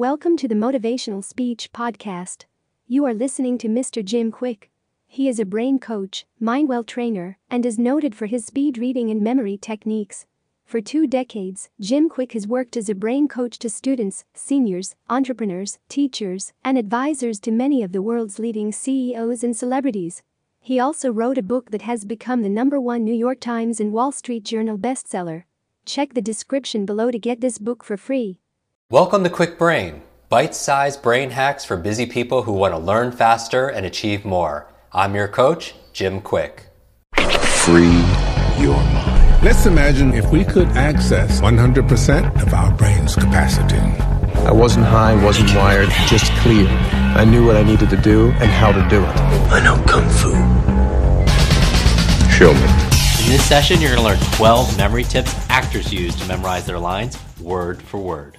Welcome to the Motivational Speech Podcast. You are listening to Mr. Jim Kwik. He is a brain coach, mindwell trainer, and is noted for his speed reading and memory techniques. For two decades, Jim Kwik has worked as a brain coach to students, seniors, entrepreneurs, teachers, and advisors to many of the world's leading CEOs and celebrities. He also wrote a book that has become the number one New York Times and Wall Street Journal bestseller. Check the description below to get this book for free. Welcome to Kwik Brain, bite sized brain hacks for busy people who want to learn faster and achieve more. I'm your coach, Jim Kwik. Free your mind. Let's imagine if we could access 100% of our brain's capacity. I wasn't high, wasn't wired, just clear. I knew what I needed to do and how to do it. I know Kung Fu. Show me. In this session, you're going to learn 12 memory tips actors use to memorize their lines word for word.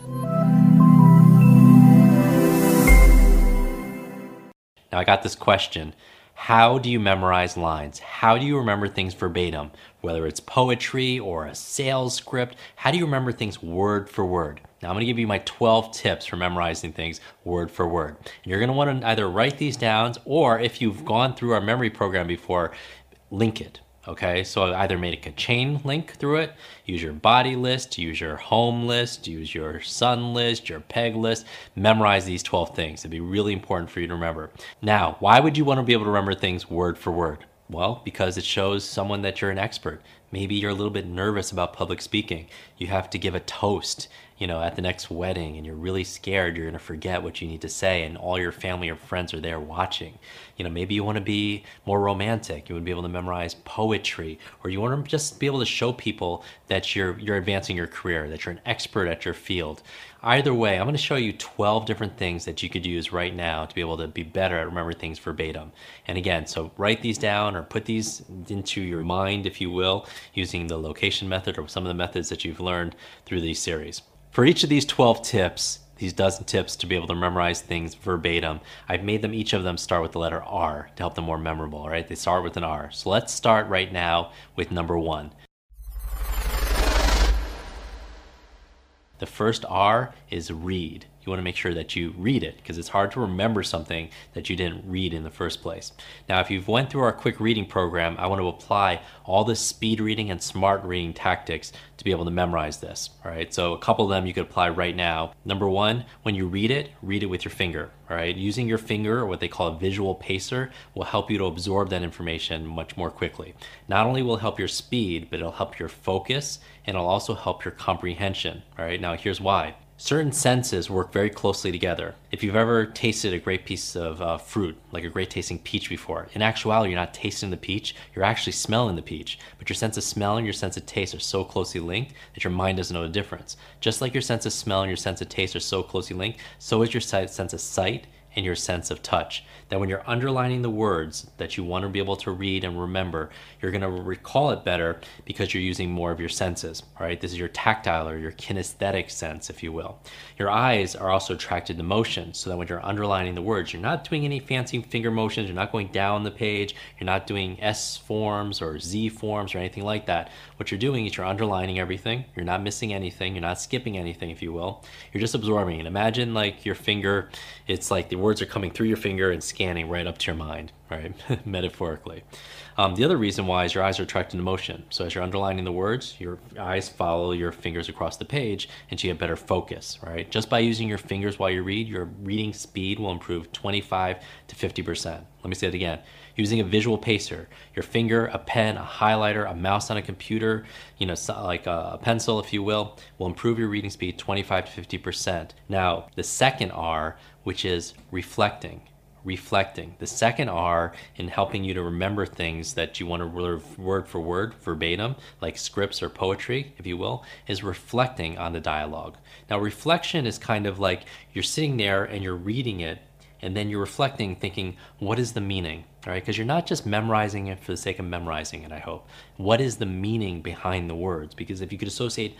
Now, I got this question How do you memorize lines? How do you remember things verbatim? Whether it's poetry or a sales script, how do you remember things word for word? Now, I'm going to give you my 12 tips for memorizing things word for word. And you're going to want to either write these down or if you've gone through our memory program before, link it. Okay, so I either make a chain link through it, use your body list, use your home list, use your sun list, your peg list, memorize these 12 things. It'd be really important for you to remember. Now, why would you want to be able to remember things word for word? Well, because it shows someone that you're an expert. Maybe you're a little bit nervous about public speaking. You have to give a toast, you know, at the next wedding and you're really scared you're going to forget what you need to say and all your family or friends are there watching. You know, maybe you want to be more romantic. You want to be able to memorize poetry or you want to just be able to show people that you're you're advancing your career, that you're an expert at your field. Either way, I'm going to show you 12 different things that you could use right now to be able to be better at remembering things verbatim. And again, so write these down or put these into your mind, if you will, using the location method or some of the methods that you've learned through these series. For each of these 12 tips, these dozen tips to be able to memorize things verbatim, I've made them each of them start with the letter R to help them more memorable, right? They start with an R. So let's start right now with number one. The first R is read. You want to make sure that you read it because it's hard to remember something that you didn't read in the first place. Now, if you've went through our Kwik Reading program, I want to apply all the speed reading and smart reading tactics to be able to memorize this. All right. So a couple of them you could apply right now. Number one, when you read it, read it with your finger. All right. Using your finger, or what they call a visual pacer, will help you to absorb that information much more quickly. Not only will it help your speed, but it'll help your focus and it'll also help your comprehension. All right. Now here's why certain senses work very closely together. If you've ever tasted a great piece of uh, fruit, like a great tasting peach before, in actuality, you're not tasting the peach, you're actually smelling the peach. But your sense of smell and your sense of taste are so closely linked that your mind doesn't know the difference. Just like your sense of smell and your sense of taste are so closely linked, so is your sense of sight and your sense of touch. That when you're underlining the words that you want to be able to read and remember, you're going to recall it better because you're using more of your senses. All right, this is your tactile or your kinesthetic sense, if you will. Your eyes are also attracted to motion, so that when you're underlining the words, you're not doing any fancy finger motions, you're not going down the page, you're not doing S forms or Z forms or anything like that. What you're doing is you're underlining everything, you're not missing anything, you're not skipping anything, if you will. You're just absorbing it. Imagine like your finger, it's like the words are coming through your finger and scanning right up to your mind, right? Metaphorically. Um, the other reason why is your eyes are attracted to motion. So as you're underlining the words, your eyes follow your fingers across the page and you get better focus, right? Just by using your fingers while you read, your reading speed will improve 25 to 50%. Let me say it again. Using a visual pacer, your finger, a pen, a highlighter, a mouse on a computer, you know, like a pencil, if you will, will improve your reading speed 25 to 50%. Now, the second R, which is reflecting reflecting. The second R in helping you to remember things that you want to word for word, verbatim, like scripts or poetry, if you will, is reflecting on the dialogue. Now, reflection is kind of like you're sitting there and you're reading it, and then you're reflecting, thinking, what is the meaning? All right, because you're not just memorizing it for the sake of memorizing it, I hope. What is the meaning behind the words? Because if you could associate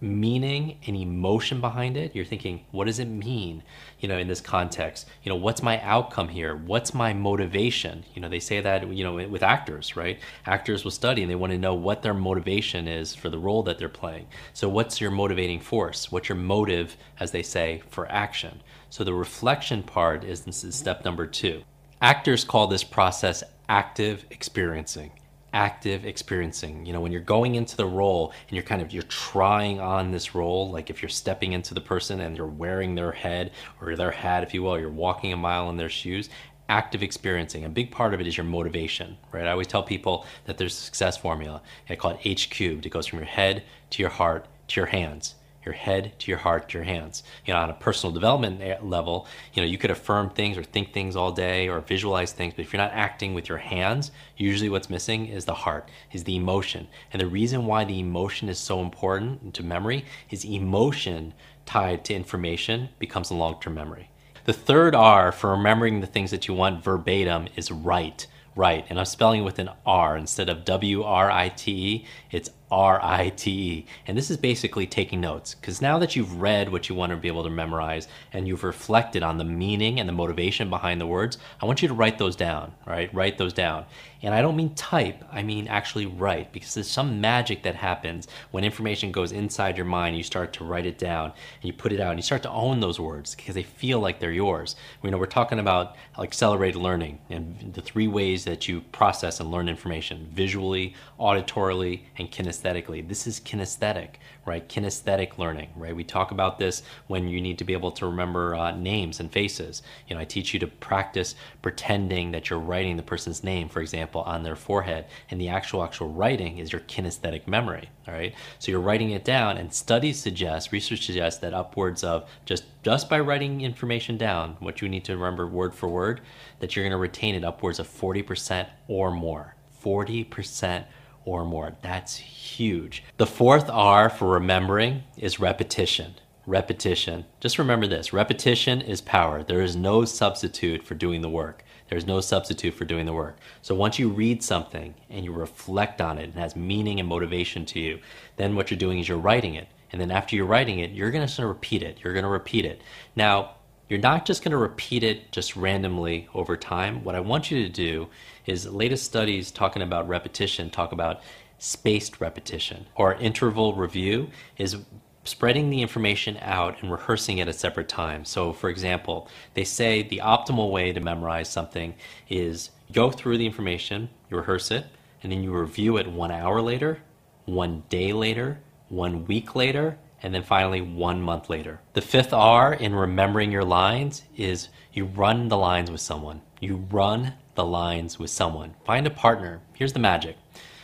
meaning and emotion behind it. You're thinking, what does it mean, you know, in this context? You know, what's my outcome here? What's my motivation? You know, they say that, you know, with actors, right? Actors will study and they want to know what their motivation is for the role that they're playing. So, what's your motivating force? What's your motive, as they say, for action? So, the reflection part is, this is step number two. Actors call this process active experiencing active experiencing. You know when you're going into the role and you're kind of you're trying on this role like if you're stepping into the person and you're wearing their head or their hat if you will you're walking a mile in their shoes active experiencing. A big part of it is your motivation right? I always tell people that there's a success formula. I call it h cubed. It goes from your head to your heart to your hands your head to your heart to your hands. You know, on a personal development level, you know, you could affirm things or think things all day or visualize things, but if you're not acting with your hands, usually what's missing is the heart, is the emotion. And the reason why the emotion is so important to memory is emotion tied to information becomes a long-term memory. The third R for remembering the things that you want verbatim is write. Right, and I'm spelling it with an R instead of W R I T E. It's R I T E. And this is basically taking notes because now that you've read what you want to be able to memorize and you've reflected on the meaning and the motivation behind the words, I want you to write those down, right? Write those down. And I don't mean type, I mean actually write because there's some magic that happens when information goes inside your mind. You start to write it down and you put it out and you start to own those words because they feel like they're yours. You know, we're talking about accelerated learning and the three ways that you process and learn information visually, auditorily, and kinesthetically. This is kinesthetic, right? Kinesthetic learning, right? We talk about this when you need to be able to remember uh, names and faces. You know, I teach you to practice pretending that you're writing the person's name, for example, on their forehead, and the actual actual writing is your kinesthetic memory. All right, so you're writing it down, and studies suggest, research suggests that upwards of just just by writing information down, what you need to remember word for word, that you're going to retain it upwards of 40% or more. 40% or more. That's huge. The fourth R for remembering is repetition. Repetition. Just remember this repetition is power. There is no substitute for doing the work. There's no substitute for doing the work. So once you read something and you reflect on it and it has meaning and motivation to you, then what you're doing is you're writing it. And then after you're writing it, you're going to repeat it. You're going to repeat it. Now, you're not just going to repeat it just randomly over time. What I want you to do is latest studies talking about repetition talk about spaced repetition or interval review is spreading the information out and rehearsing it at separate times. So, for example, they say the optimal way to memorize something is go through the information, you rehearse it, and then you review it one hour later, one day later, one week later, and then finally one month later. The fifth R in remembering your lines is you run the lines with someone. You run the lines with someone. Find a partner. Here's the magic.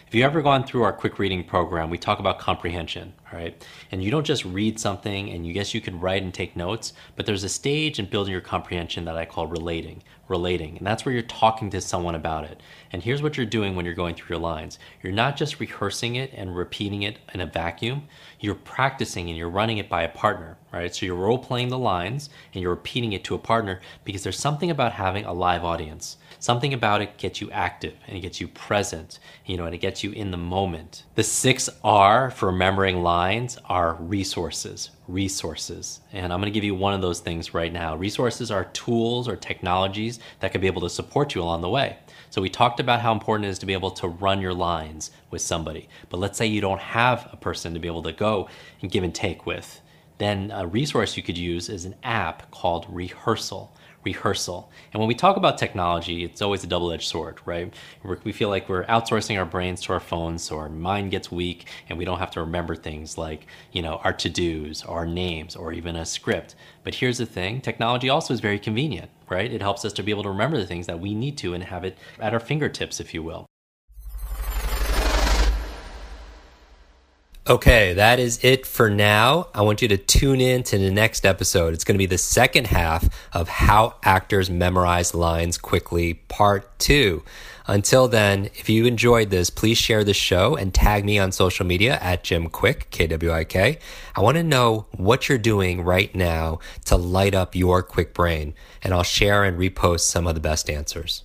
If you've ever gone through our Kwik Reading program, we talk about comprehension, right? And you don't just read something and you guess you could write and take notes, but there's a stage in building your comprehension that I call relating, relating. And that's where you're talking to someone about it. And here's what you're doing when you're going through your lines. You're not just rehearsing it and repeating it in a vacuum. You're practicing and you're running it by a partner, right? So you're role playing the lines and you're repeating it to a partner because there's something about having a live audience. Something about it gets you active and it gets you present, you know, and it gets you in the moment. The six R for remembering lines are resources, resources. And I'm going to give you one of those things right now. Resources are tools or technologies that can be able to support you along the way. So we talked about how important it is to be able to run your lines with somebody. But let's say you don't have a person to be able to go and give and take with. Then a resource you could use is an app called Rehearsal rehearsal. And when we talk about technology, it's always a double edged sword, right? We're, we feel like we're outsourcing our brains to our phones, so our mind gets weak and we don't have to remember things like, you know, our to dos, our names, or even a script. But here's the thing technology also is very convenient, right? It helps us to be able to remember the things that we need to and have it at our fingertips, if you will. Okay, that is it for now. I want you to tune in to the next episode. It's going to be the second half of How Actors Memorize Lines Quickly, Part 2. Until then, if you enjoyed this, please share the show and tag me on social media at Jim Kwik, K W I K. I want to know what you're doing right now to light up your quick brain, and I'll share and repost some of the best answers.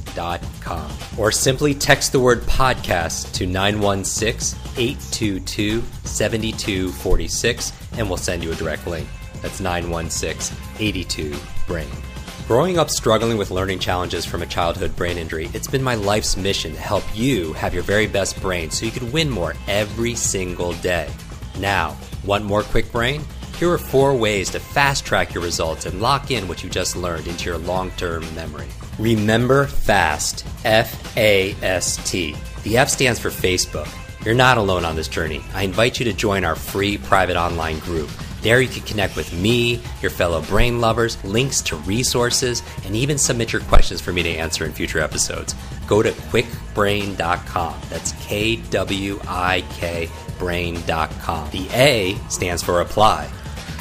kwikbrain.com. Or simply text the word podcast to 916 822 7246 and we'll send you a direct link. That's 916 82 Brain. Growing up struggling with learning challenges from a childhood brain injury, it's been my life's mission to help you have your very best brain so you can win more every single day. Now, Want more Kwik Brain? Here are four ways to fast track your results and lock in what you just learned into your long term memory. Remember FAST. F A S T. The F stands for Facebook. You're not alone on this journey. I invite you to join our free private online group. There you can connect with me, your fellow brain lovers, links to resources, and even submit your questions for me to answer in future episodes. Go to kwikbrain.com. That's K W I K brain.com. The A stands for apply.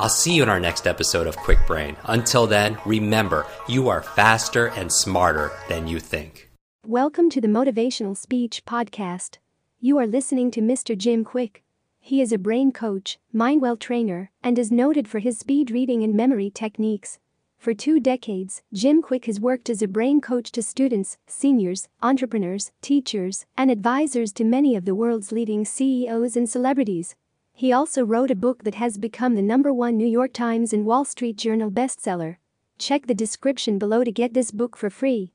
I'll see you in our next episode of Kwik Brain. Until then, remember, you are faster and smarter than you think. Welcome to the Motivational Speech Podcast. You are listening to Mr. Jim Kwik. He is a brain coach, mindwell trainer, and is noted for his speed reading and memory techniques. For two decades, Jim Kwik has worked as a brain coach to students, seniors, entrepreneurs, teachers, and advisors to many of the world's leading CEOs and celebrities. He also wrote a book that has become the number one New York Times and Wall Street Journal bestseller. Check the description below to get this book for free.